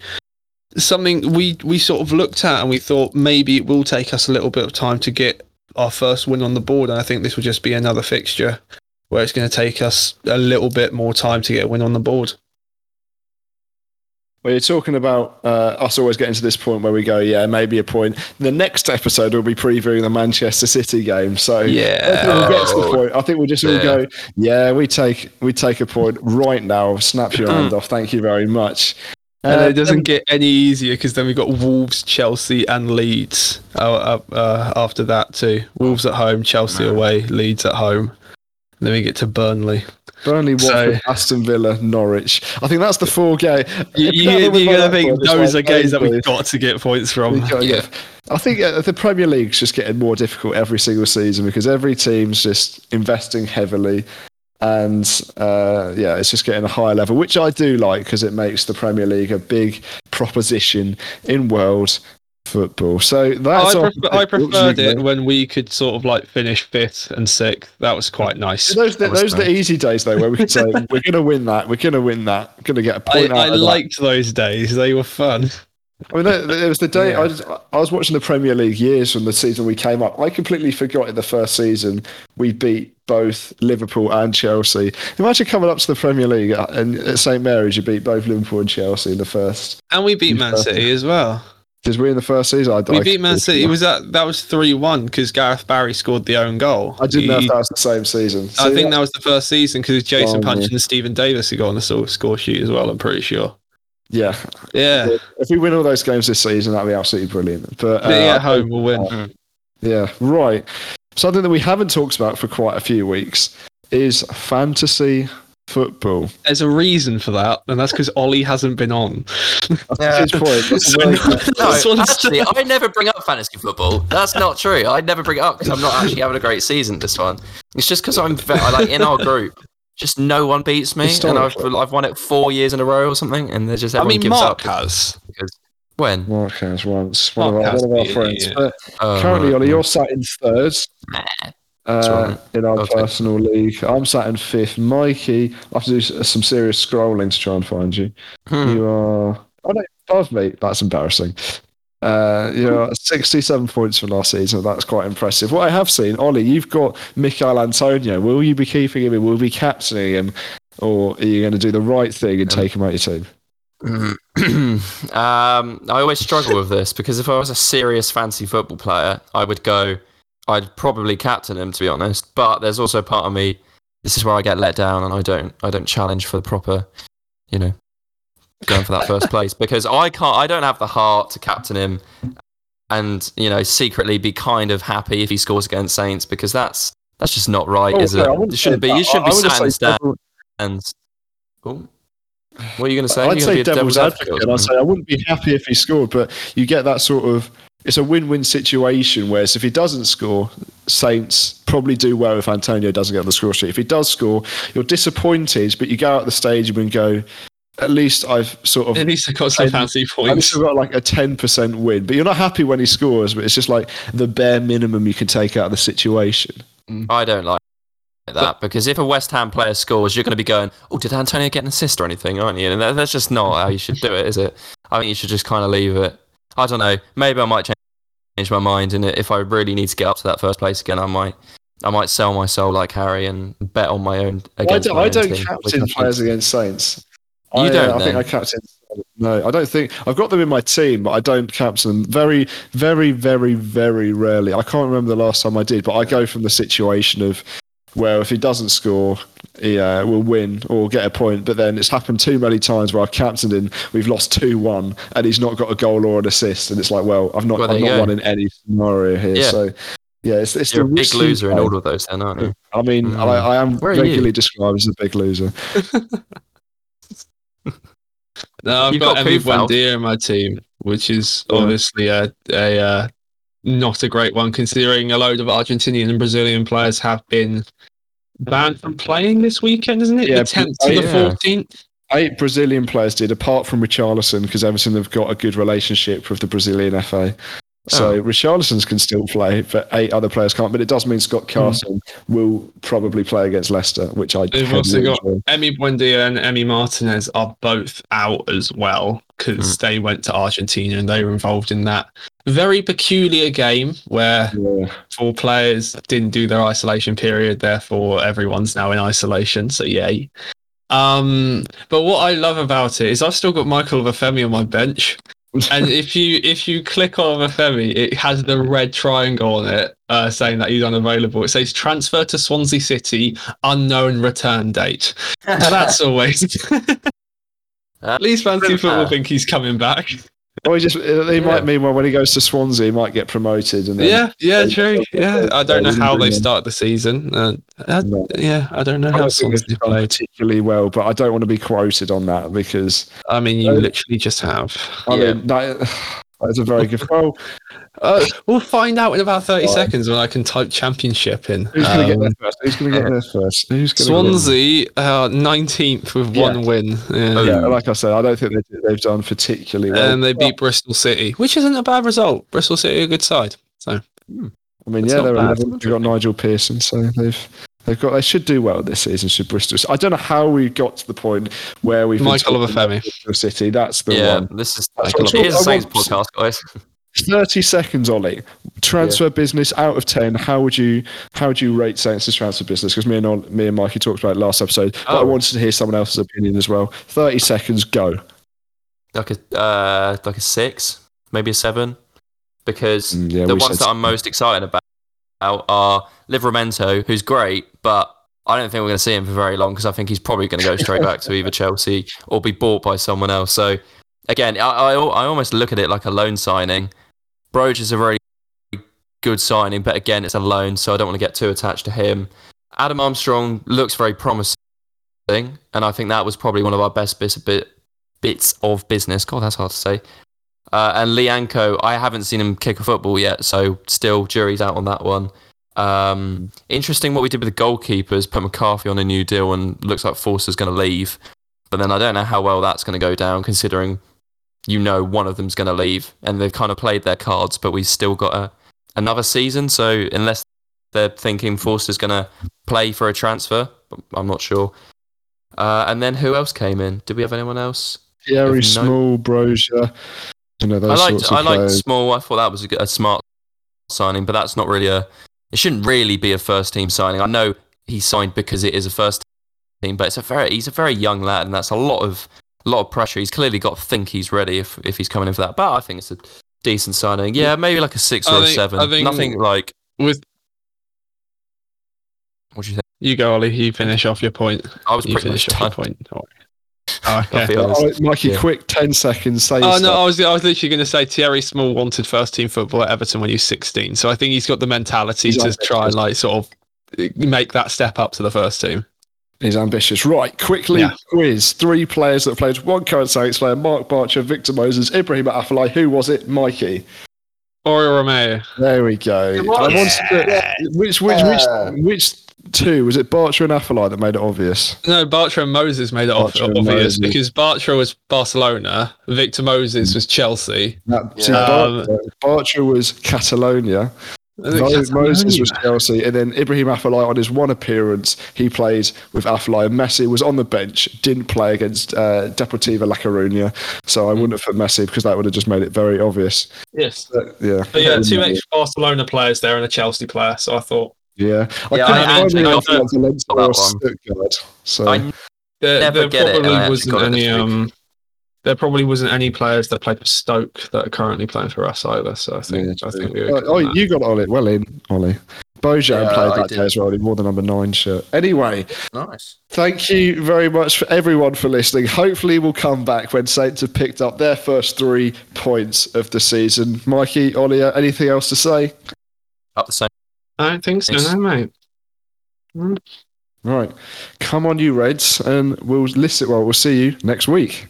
something we we sort of looked at and we thought maybe it will take us a little bit of time to get our first win on the board. And I think this will just be another fixture where it's going to take us a little bit more time to get a win on the board. Well, you're talking about uh, us always getting to this point where we go, yeah, maybe a point. The next episode will be previewing the Manchester City game. So Yeah. I think we'll get to the point. I think we'll just all yeah. go, yeah, we take we take a point right now. Snap your hand *clears throat* off. Thank you very much. And Uh, it doesn't get any easier because then we've got Wolves, Chelsea, and Leeds uh, uh, uh, after that too. Wolves at home, Chelsea away, Leeds at home. And then we get to Burnley. Burnley, So- Watford, Aston Villa, Norwich. I think that's the four game. You, *laughs* you, you're going to think point, it's those are games that we've got to get points from. Yeah. I think uh, the Premier League's just getting more difficult every single season because every team's just investing heavily, and uh, yeah, it's just getting a higher level, which I do like because it makes the Premier League a big proposition in world football. So that's I, prefer, I preferred it when we could sort of like finish fifth and sixth. That was quite nice. Those, was those are the easy days though, where we could say *laughs* we're going to win that, we're going to win that, going to get a point out I of that. liked those days. They were fun. I mean, there was the day Yeah. I, was, I was watching the Premier League years from the season we came up. I completely forgot in the first season we beat both Liverpool and Chelsea. Imagine coming up to the Premier League uh, and at St Mary's you beat both Liverpool and Chelsea in the first. And we beat Man City as well. Because we in the first season. I, We I, beat Man City. It *laughs* was that that was three one because Gareth Barry scored the own goal. I didn't know if that was the same season. I think yeah, that was the first season because Jason Oh, Punch and Steven Davis who got on the score sheet as well. I'm pretty sure. Yeah. Yeah, If we win all those games this season, that'd be absolutely brilliant. But uh, But yeah, at home we'll win. Yeah, right. Something that we haven't talked about for quite a few weeks is fantasy football. There's a reason for that, and that's because Ollie hasn't been on. That's his point. That's a *laughs* very good point. No, actually, I never bring up fantasy football. That's not true. I never bring it up because I'm not actually having a great season this one. It's just because I'm like in our group. Just no one beats me, and I've I've won it four years in a row or something, and there's just I everyone mean, gives Mark up has. because when Mark has once. One, Mark of our, has one of our friends. you. But Oh, currently, right, Ollie, right. you're sat in third That's uh, right. in our Okay. personal league. I'm sat in fifth. Mikey, I have to do some serious scrolling to try and find you. Hmm. You are. Oh, no, above me. That's embarrassing. Uh, you know, 67 points from last season. That's quite impressive. What I have seen, Ollie, you've got Michail Antonio. Will you be keeping him? Will you be captaining him? Or are you going to do the right thing and take him out of your team? *clears throat* um, I always struggle with this because if I was a serious fancy football player, I would go. I'd probably captain him to be honest. But there's also part of me. This is where I get let down, and I don't. I don't challenge for the proper, you know, going for that first place because I can't. I don't have the heart to captain him, and you know, secretly be kind of happy if he scores against Saints because that's that's just not right, Oh, is okay, it? It shouldn't be. You shouldn't I- be I sat in the say. Oh. What are you going to say? I'd say a devil's, advocate. and I'd say I wouldn't be happy if he scored, but you get that sort of. It's a win-win situation. Whereas if he doesn't score, Saints probably do well if Antonio doesn't get on the score sheet. If he does score, you're disappointed, but you go out the stadium and go, at least I've sort of. At least I got some And- fancy I've still got like a ten percent win, but you're not happy when he scores. But it's just like the bare minimum you can take out of the situation. Mm. I don't like that because if a West Ham player scores, you're going to be going, "Oh, did Antonio get an assist or anything?" Aren't you? And that, that's just not how you should do it, is it? I think you should just kind of leave it. I don't know. Maybe I might change change my mind, and if I really need to get up to that first place again, I might. I might sell my soul like Harry and bet on my own. I don't, my I don't team, captain players against Saints. You I, uh, don't, I think then? I captain. No, I don't think I've got them in my team, but I don't captain them. Very, very, very, very rarely. I can't remember the last time I did, but I go from the situation of where if he doesn't score, he uh, will win or get a point. But then it's happened too many times where I've captained him, we've lost two one, and he's not got a goal or an assist, and it's like, well, I've not, Well, there I've not won in any scenario here. Yeah. So. Yeah, it's, it's You're a the big risky loser in all of those, then, aren't you? I mean, Mm. I, I am Where you? regularly described as a big loser. *laughs* No, I've You've got, got Emi Buendia in my team, which is Yeah. obviously a, a uh, not a great one, considering a load of Argentinian and Brazilian players have been banned from playing this weekend, isn't it? Yeah, the 10th to the yeah. 14th. Eight Brazilian players did, apart from Richarlison, because Everton have got a good relationship with the Brazilian FA. So Oh. Richarlison's can still play, but eight other players can't. But it does mean Scott Carson will probably play against Leicester, which I They've also heavily got enjoy. Emi Buendia and Emi Martinez are both out as well because they went to Argentina and they were involved in that very peculiar game where Yeah. four players didn't do their isolation period, therefore everyone's now in isolation. So yay. Um, but what I love about it is I've still got Michael Obafemi on my bench, and *laughs* if you if you click on Obafemi, it has the red triangle on it uh, saying that he's unavailable. It says transfer to Swansea City, unknown return date. *laughs* That's always. At least fancy football think he's coming back. Or he just they Yeah. might mean well when he goes to Swansea, he might get promoted. And then, Yeah, yeah, true. Yeah, I don't know how they start the season. Uh, uh, No. yeah, I don't know I how Swansea played. particularly well, but I don't want to be quoted on that because I mean, you Uh, literally just have. I Yeah. mean that, that's a very good. Well, Uh, we'll find out in about 30 Right. seconds when I can type championship in. who's going to get Um, there first? Who's going to get there first? Who's Swansea, uh, 19th with Yeah. one win. Yeah. Yeah, like I said, I don't think they, they've done particularly well. And they beat Bristol City, which isn't a bad result. Bristol City, are a good side. So I mean, It's yeah, they're bad. 11. They've got Nigel Pearson, so they've they've got they should do well this season. Should Bristol? I don't know how we got to the point where we've Michael Obafemi. Bristol City. That's the yeah, one. this is it is a I Saints podcast, guys. Thirty seconds, Ollie. Transfer business out of ten. How would you how would you rate Saints' transfer business? Because me and me and Mikey talked about it last episode, but I Oh. wanted to hear someone else's opinion as well. Thirty seconds, go. Like a uh, like a six, maybe a seven, because Mm, yeah, the ones that I'm most excited about are Livramento, who's great, but I don't think we're going to see him for very long because I think he's probably going to go straight back to either Chelsea or be bought by someone else. So again, I, I, I almost look at it like a loan signing. Broja is a very good signing, but again, it's a loan, so I don't want to get too attached to him. Adam Armstrong looks very promising, and I think that was probably one of our best bits, bit, bits of business. God, that's hard to say. Uh, and Lyanco, I haven't seen him kick a football yet, so still jury's out on that one. Um, interesting what we did with the goalkeepers, put McCarthy on a new deal, and looks like Forster's going to leave. But then I don't know how well that's going to go down, considering you know one of them's going to leave, and they've kind of played their cards, but we've still got a, another season. So unless they're thinking Forster's going to play for a transfer, I'm not sure. Uh, and then who else came in? Did we have anyone else? Thierry no- Small, Broja. You know those I liked sorts of I liked players. Small. I thought that was a, good- a smart signing, but that's not really a. It shouldn't really be a first team signing. I know he signed because it is a first team, but it's a very he's a very young lad, and that's a lot of a lot of pressure. He's clearly got to think he's ready if if he's coming in for that. But I think it's a decent signing. Yeah, mm. maybe like a six I or a seven. I think- Nothing like. with What do you think? you go, Ollie, you finish off your point. I was You pretty much finish off your done. point. All right. Oh, I'll okay. Oh, Mikey, Yeah. quick, 10 seconds. Say Oh no, stuff. I was I was literally going to say Thierry Small wanted first team football at Everton when he was 16. So I think he's got the mentality He's to ambitious. try and like sort of eh, make that step up to the first team. He's ambitious. Right, quickly Yeah. quiz. Three players that played one current Saints player Marc Bartra, Victor Moses, Ibrahim Afellay. Who was it? Mikey. Ori Romeu. There we go. I wanted to, which, which, Uh. which, which two? Was it Bartra and Afellay that made it obvious? No, Bartra and Moses made it Bartra obvious Moses. because Bartra was Barcelona, Victor Moses was Chelsea. That, see, Yeah. Bartra, Bartra was Catalonia. I Mo- Moses was Chelsea, and then Ibrahim Afellay on his one appearance, he played with Afellay. Messi was on the bench, didn't play against uh, Deportivo La Coruña, so I wouldn't have put Messi because that would have just made it very obvious. Yes. But, yeah, But yeah, two ex Barcelona players there and a Chelsea player. So I thought Yeah, Yeah, I I couldn't actually find got anyone from Valencia that or one. So I there, Never there get it, and probably I actually wasn't got it any um there probably wasn't any players that played for Stoke that are currently playing for us either. So I think I think we were oh, oh, you got Ollie well in, Ollie. Bojan Yeah, played I that did. day as well. He wore the number nine shirt. Anyway, nice. Thank you very much for everyone for listening. Hopefully, we'll come back when Saints have picked up their first three points of the season. Mikey, Olia, anything else to say? Up the same I don't think so, It's- no, mate. Right. Come on, you Reds, and we'll listen. Well, we'll see you next week.